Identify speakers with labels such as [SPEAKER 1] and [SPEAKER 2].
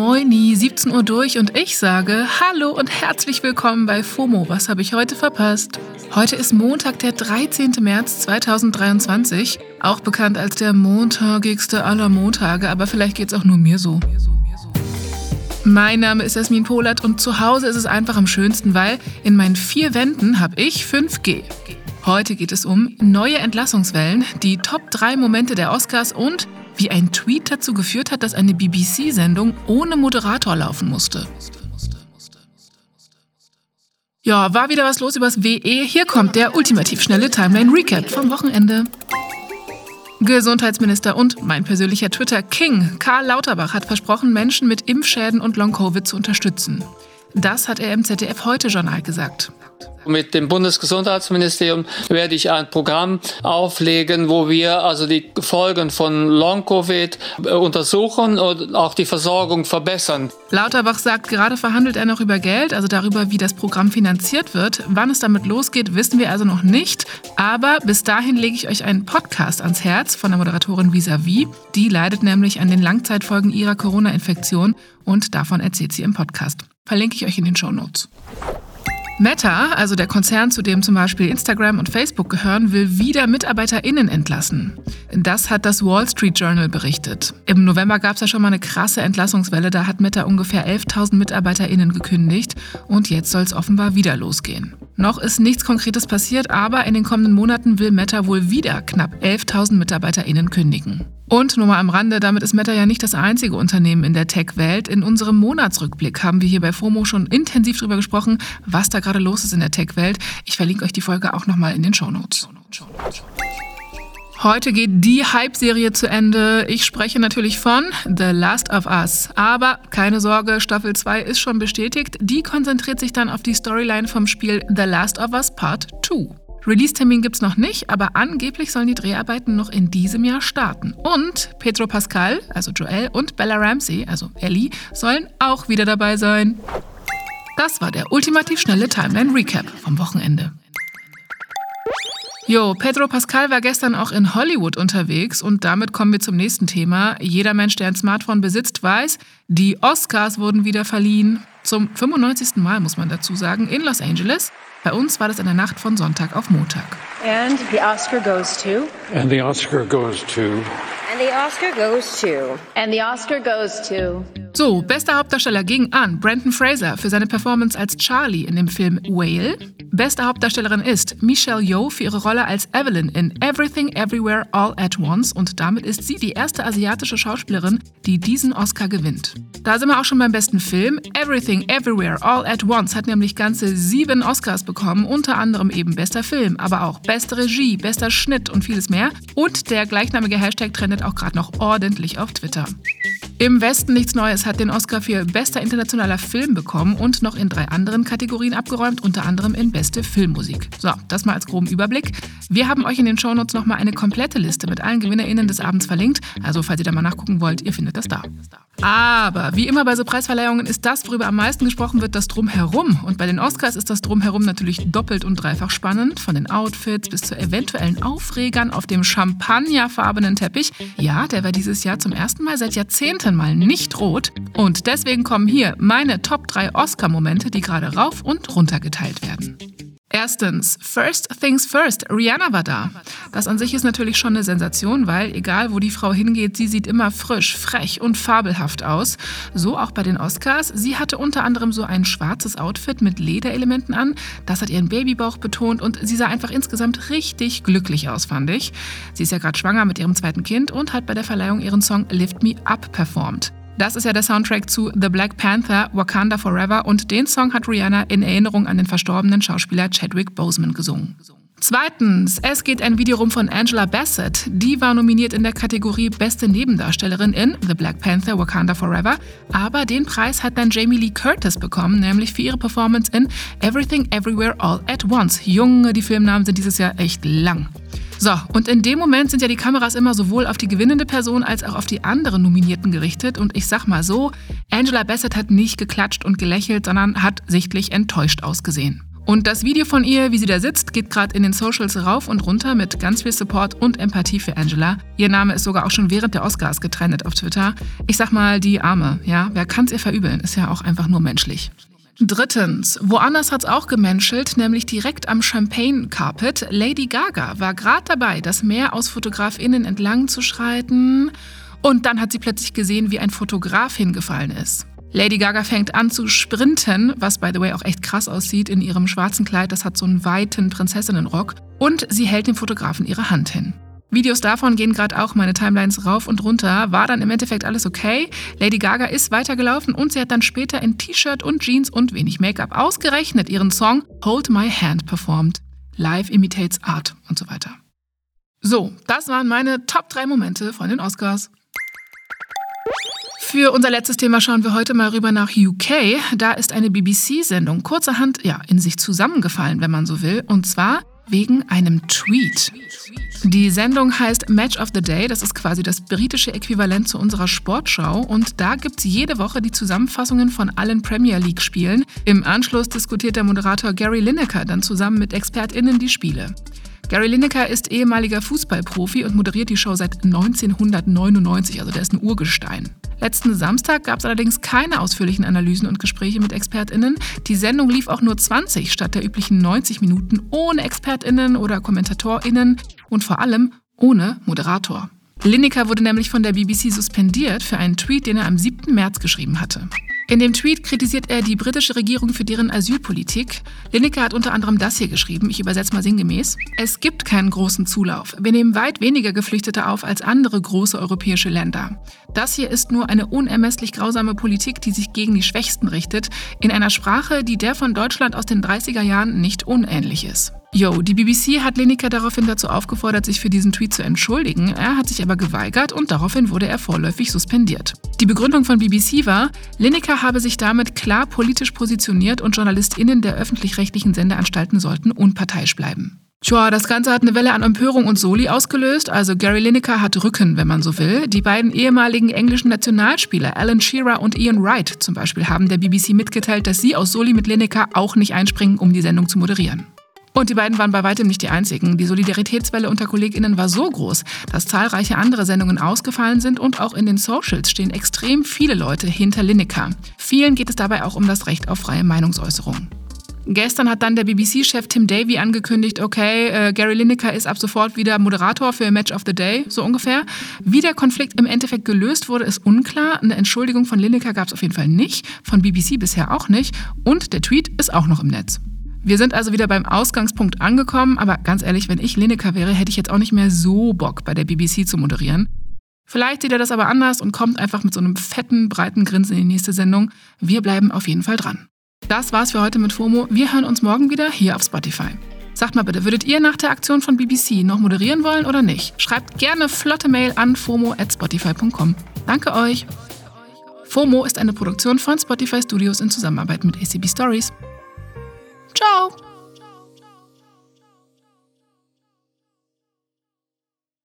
[SPEAKER 1] Moini, 17 Uhr durch und ich sage Hallo und herzlich willkommen bei FOMO. Was habe ich heute verpasst? Heute ist Montag, der 13. März 2023, auch bekannt als der montagigste aller Montage, aber vielleicht geht es auch nur mir so. Mein Name ist Jasmin Polat und zu Hause ist es einfach am schönsten, weil in meinen vier Wänden habe ich 5G. Heute geht es um neue Entlassungswellen, die Top 3 Momente der Oscars und wie ein Tweet dazu geführt hat, dass eine BBC-Sendung ohne Moderator laufen musste. Ja, war wieder was los übers WE. Hier kommt der ultimativ schnelle Timeline Recap vom Wochenende. Gesundheitsminister und mein persönlicher Twitter-King Karl Lauterbach hat versprochen, Menschen mit Impfschäden und Long-Covid zu unterstützen. Das hat er im ZDF-Heute-Journal gesagt.
[SPEAKER 2] Mit dem Bundesgesundheitsministerium werde ich ein Programm auflegen, wo wir also die Folgen von Long-Covid äh, untersuchen und auch die Versorgung verbessern.
[SPEAKER 1] Lauterbach sagt, gerade verhandelt er noch über Geld, also darüber, wie das Programm finanziert wird. Wann es damit losgeht, wissen wir also noch nicht. Aber bis dahin lege ich euch einen Podcast ans Herz von der Moderatorin Visavi. Die leidet nämlich an den Langzeitfolgen ihrer Corona-Infektion und davon erzählt sie im Podcast. Verlinke ich euch in den Show Notes. Meta, also der Konzern, zu dem zum Beispiel Instagram und Facebook gehören, will wieder MitarbeiterInnen entlassen. Das hat das Wall Street Journal berichtet. Im November gab es ja schon mal eine krasse Entlassungswelle. Da hat Meta ungefähr 11.000 MitarbeiterInnen gekündigt und jetzt soll es offenbar wieder losgehen. Noch ist nichts Konkretes passiert, aber in den kommenden Monaten will Meta wohl wieder knapp 11.000 MitarbeiterInnen kündigen. Und nur mal am Rande, damit ist Meta ja nicht das einzige Unternehmen in der Tech-Welt. In unserem Monatsrückblick haben wir hier bei FOMO schon intensiv darüber gesprochen, was da gerade los ist in der Tech-Welt. Ich verlinke euch die Folge auch nochmal in den Shownotes. Heute geht die Hype-Serie zu Ende. Ich spreche natürlich von The Last of Us. Aber keine Sorge, Staffel 2 ist schon bestätigt. Die konzentriert sich dann auf die Storyline vom Spiel The Last of Us Part 2. Release-Termin gibt's noch nicht, aber angeblich sollen die Dreharbeiten noch in diesem Jahr starten. Und Pedro Pascal, also Joel, und Bella Ramsey, also Ellie, sollen auch wieder dabei sein. Das war der ultimativ schnelle Timeline-Recap vom Wochenende. Jo, Pedro Pascal war gestern auch in Hollywood unterwegs und damit kommen wir zum nächsten Thema. Jeder Mensch, der ein Smartphone besitzt, weiß, die Oscars wurden wieder verliehen. Zum 95. Mal, muss man dazu sagen, in Los Angeles. Bei uns war das in der Nacht von Sonntag auf Montag.
[SPEAKER 3] And the Oscar goes to.
[SPEAKER 4] And the Oscar goes to.
[SPEAKER 3] And the Oscar goes to. And the Oscar goes to.
[SPEAKER 1] So, bester Hauptdarsteller ging an Brandon Fraser für seine Performance als Charlie in dem Film Whale. Beste Hauptdarstellerin ist Michelle Yeoh für ihre Rolle als Evelyn in Everything Everywhere All at Once und damit ist sie die erste asiatische Schauspielerin, die diesen Oscar gewinnt. Da sind wir auch schon beim besten Film. Everything Everywhere All at Once hat nämlich ganze sieben Oscars bekommen, unter anderem eben bester Film, aber auch beste Regie, bester Schnitt und vieles mehr. Und der gleichnamige Hashtag trendet auch gerade noch ordentlich auf Twitter. Im Westen nichts Neues hat den Oscar für bester internationaler Film bekommen und noch in drei anderen Kategorien abgeräumt, unter anderem in beste Filmmusik. So, das mal als groben Überblick. Wir haben euch in den Shownotes nochmal eine komplette Liste mit allen GewinnerInnen des Abends verlinkt. Also, falls ihr da mal nachgucken wollt, ihr findet das da. Aber wie immer bei so Preisverleihungen ist das, worüber am meisten gesprochen wird, das Drumherum. Und bei den Oscars ist das Drumherum natürlich doppelt und dreifach spannend. Von den Outfits bis zu eventuellen Aufregern auf dem champagnerfarbenen Teppich. Ja, der war dieses Jahr zum ersten Mal seit Jahrzehnten mal nicht rot. Und deswegen kommen hier meine Top 3 Oscar-Momente, die gerade rauf und runter geteilt werden. Erstens, First Things First, Rihanna war da. Das an sich ist natürlich schon eine Sensation, weil egal wo die Frau hingeht, sie sieht immer frisch, frech und fabelhaft aus. So auch bei den Oscars. Sie hatte unter anderem so ein schwarzes Outfit mit Lederelementen an. Das hat ihren Babybauch betont und sie sah einfach insgesamt richtig glücklich aus, fand ich. Sie ist ja gerade schwanger mit ihrem zweiten Kind und hat bei der Verleihung ihren Song Lift Me Up performt. Das ist ja der Soundtrack zu The Black Panther, Wakanda Forever und den Song hat Rihanna in Erinnerung an den verstorbenen Schauspieler Chadwick Boseman gesungen. Zweitens, es geht ein Video rum von Angela Bassett. Die war nominiert in der Kategorie Beste Nebendarstellerin in The Black Panther Wakanda Forever. Aber den Preis hat dann Jamie Lee Curtis bekommen, nämlich für ihre Performance in Everything Everywhere All at Once. Junge, die Filmnamen sind dieses Jahr echt lang. So, und in dem Moment sind ja die Kameras immer sowohl auf die gewinnende Person als auch auf die anderen Nominierten gerichtet. Und ich sag mal so, Angela Bassett hat nicht geklatscht und gelächelt, sondern hat sichtlich enttäuscht ausgesehen. Und das Video von ihr, wie sie da sitzt, geht gerade in den Socials rauf und runter mit ganz viel Support und Empathie für Angela. Ihr Name ist sogar auch schon während der Oscars getrennt auf Twitter. Ich sag mal, die Arme, ja, wer kann's ihr verübeln? Ist ja auch einfach nur menschlich. Drittens, woanders hat's auch gemenschelt, nämlich direkt am Champagne Carpet. Lady Gaga war gerade dabei, das Meer aus FotografInnen entlang zu schreiten. Und dann hat sie plötzlich gesehen, wie ein Fotograf hingefallen ist. Lady Gaga fängt an zu sprinten, was by the way auch echt krass aussieht in ihrem schwarzen Kleid. Das hat so einen weiten Prinzessinnenrock. Und sie hält dem Fotografen ihre Hand hin. Videos davon gehen gerade auch meine Timelines rauf und runter. War dann im Endeffekt alles okay. Lady Gaga ist weitergelaufen und sie hat dann später in T-Shirt und Jeans und wenig Make-up ausgerechnet ihren Song Hold My Hand performt. Live imitates Art und so weiter. So, das waren meine Top 3 Momente von den Oscars. Für unser letztes Thema schauen wir heute mal rüber nach UK. Da ist eine BBC-Sendung kurzerhand ja, in sich zusammengefallen, wenn man so will. Und zwar wegen einem Tweet. Die Sendung heißt Match of the Day. Das ist quasi das britische Äquivalent zu unserer Sportschau. Und da gibt es jede Woche die Zusammenfassungen von allen Premier League-Spielen. Im Anschluss diskutiert der Moderator Gary Lineker dann zusammen mit ExpertInnen die Spiele. Gary Lineker ist ehemaliger Fußballprofi und moderiert die Show seit 1999, also der ist ein Urgestein. Letzten Samstag gab es allerdings keine ausführlichen Analysen und Gespräche mit ExpertInnen. Die Sendung lief auch nur 20 statt der üblichen 90 Minuten ohne ExpertInnen oder KommentatorInnen und vor allem ohne Moderator. Lineker wurde nämlich von der BBC suspendiert für einen Tweet, den er am 7. März geschrieben hatte. In dem Tweet kritisiert er die britische Regierung für deren Asylpolitik. Lineker hat unter anderem das hier geschrieben, ich übersetze mal sinngemäß. Es gibt keinen großen Zulauf. Wir nehmen weit weniger Geflüchtete auf als andere große europäische Länder. Das hier ist nur eine unermesslich grausame Politik, die sich gegen die Schwächsten richtet, in einer Sprache, die der von Deutschland aus den 30er Jahren nicht unähnlich ist. Yo, die BBC hat Lineker daraufhin dazu aufgefordert, sich für diesen Tweet zu entschuldigen. Er hat sich aber geweigert und daraufhin wurde er vorläufig suspendiert. Die Begründung von BBC war, Lineker habe sich damit klar politisch positioniert und JournalistInnen der öffentlich-rechtlichen Sendeanstalten sollten unparteiisch bleiben. Tja, das Ganze hat eine Welle an Empörung und Soli ausgelöst. Also Gary Lineker hat Rücken, wenn man so will. Die beiden ehemaligen englischen Nationalspieler Alan Shearer und Ian Wright zum Beispiel haben der BBC mitgeteilt, dass sie aus Soli mit Lineker auch nicht einspringen, um die Sendung zu moderieren. Und die beiden waren bei weitem nicht die einzigen. Die Solidaritätswelle unter KollegInnen war so groß, dass zahlreiche andere Sendungen ausgefallen sind und auch in den Socials stehen extrem viele Leute hinter Lineker. Vielen geht es dabei auch um das Recht auf freie Meinungsäußerung. Gestern hat dann der BBC-Chef Tim Davy angekündigt, okay, äh, Gary Lineker ist ab sofort wieder Moderator für Match of the Day, so ungefähr. Wie der Konflikt im Endeffekt gelöst wurde, ist unklar. Eine Entschuldigung von Lineker gab es auf jeden Fall nicht, von BBC bisher auch nicht. Und der Tweet ist auch noch im Netz. Wir sind also wieder beim Ausgangspunkt angekommen, aber ganz ehrlich, wenn ich Lineker wäre, hätte ich jetzt auch nicht mehr so Bock, bei der BBC zu moderieren. Vielleicht sieht er das aber anders und kommt einfach mit so einem fetten, breiten Grinsen in die nächste Sendung. Wir bleiben auf jeden Fall dran. Das war's für heute mit FOMO. Wir hören uns morgen wieder hier auf Spotify. Sagt mal bitte, würdet ihr nach der Aktion von BBC noch moderieren wollen oder nicht? Schreibt gerne flotte Mail an fomo@spotify.com. Danke euch. FOMO ist eine Produktion von Spotify Studios in Zusammenarbeit mit ACB Stories. Ciao!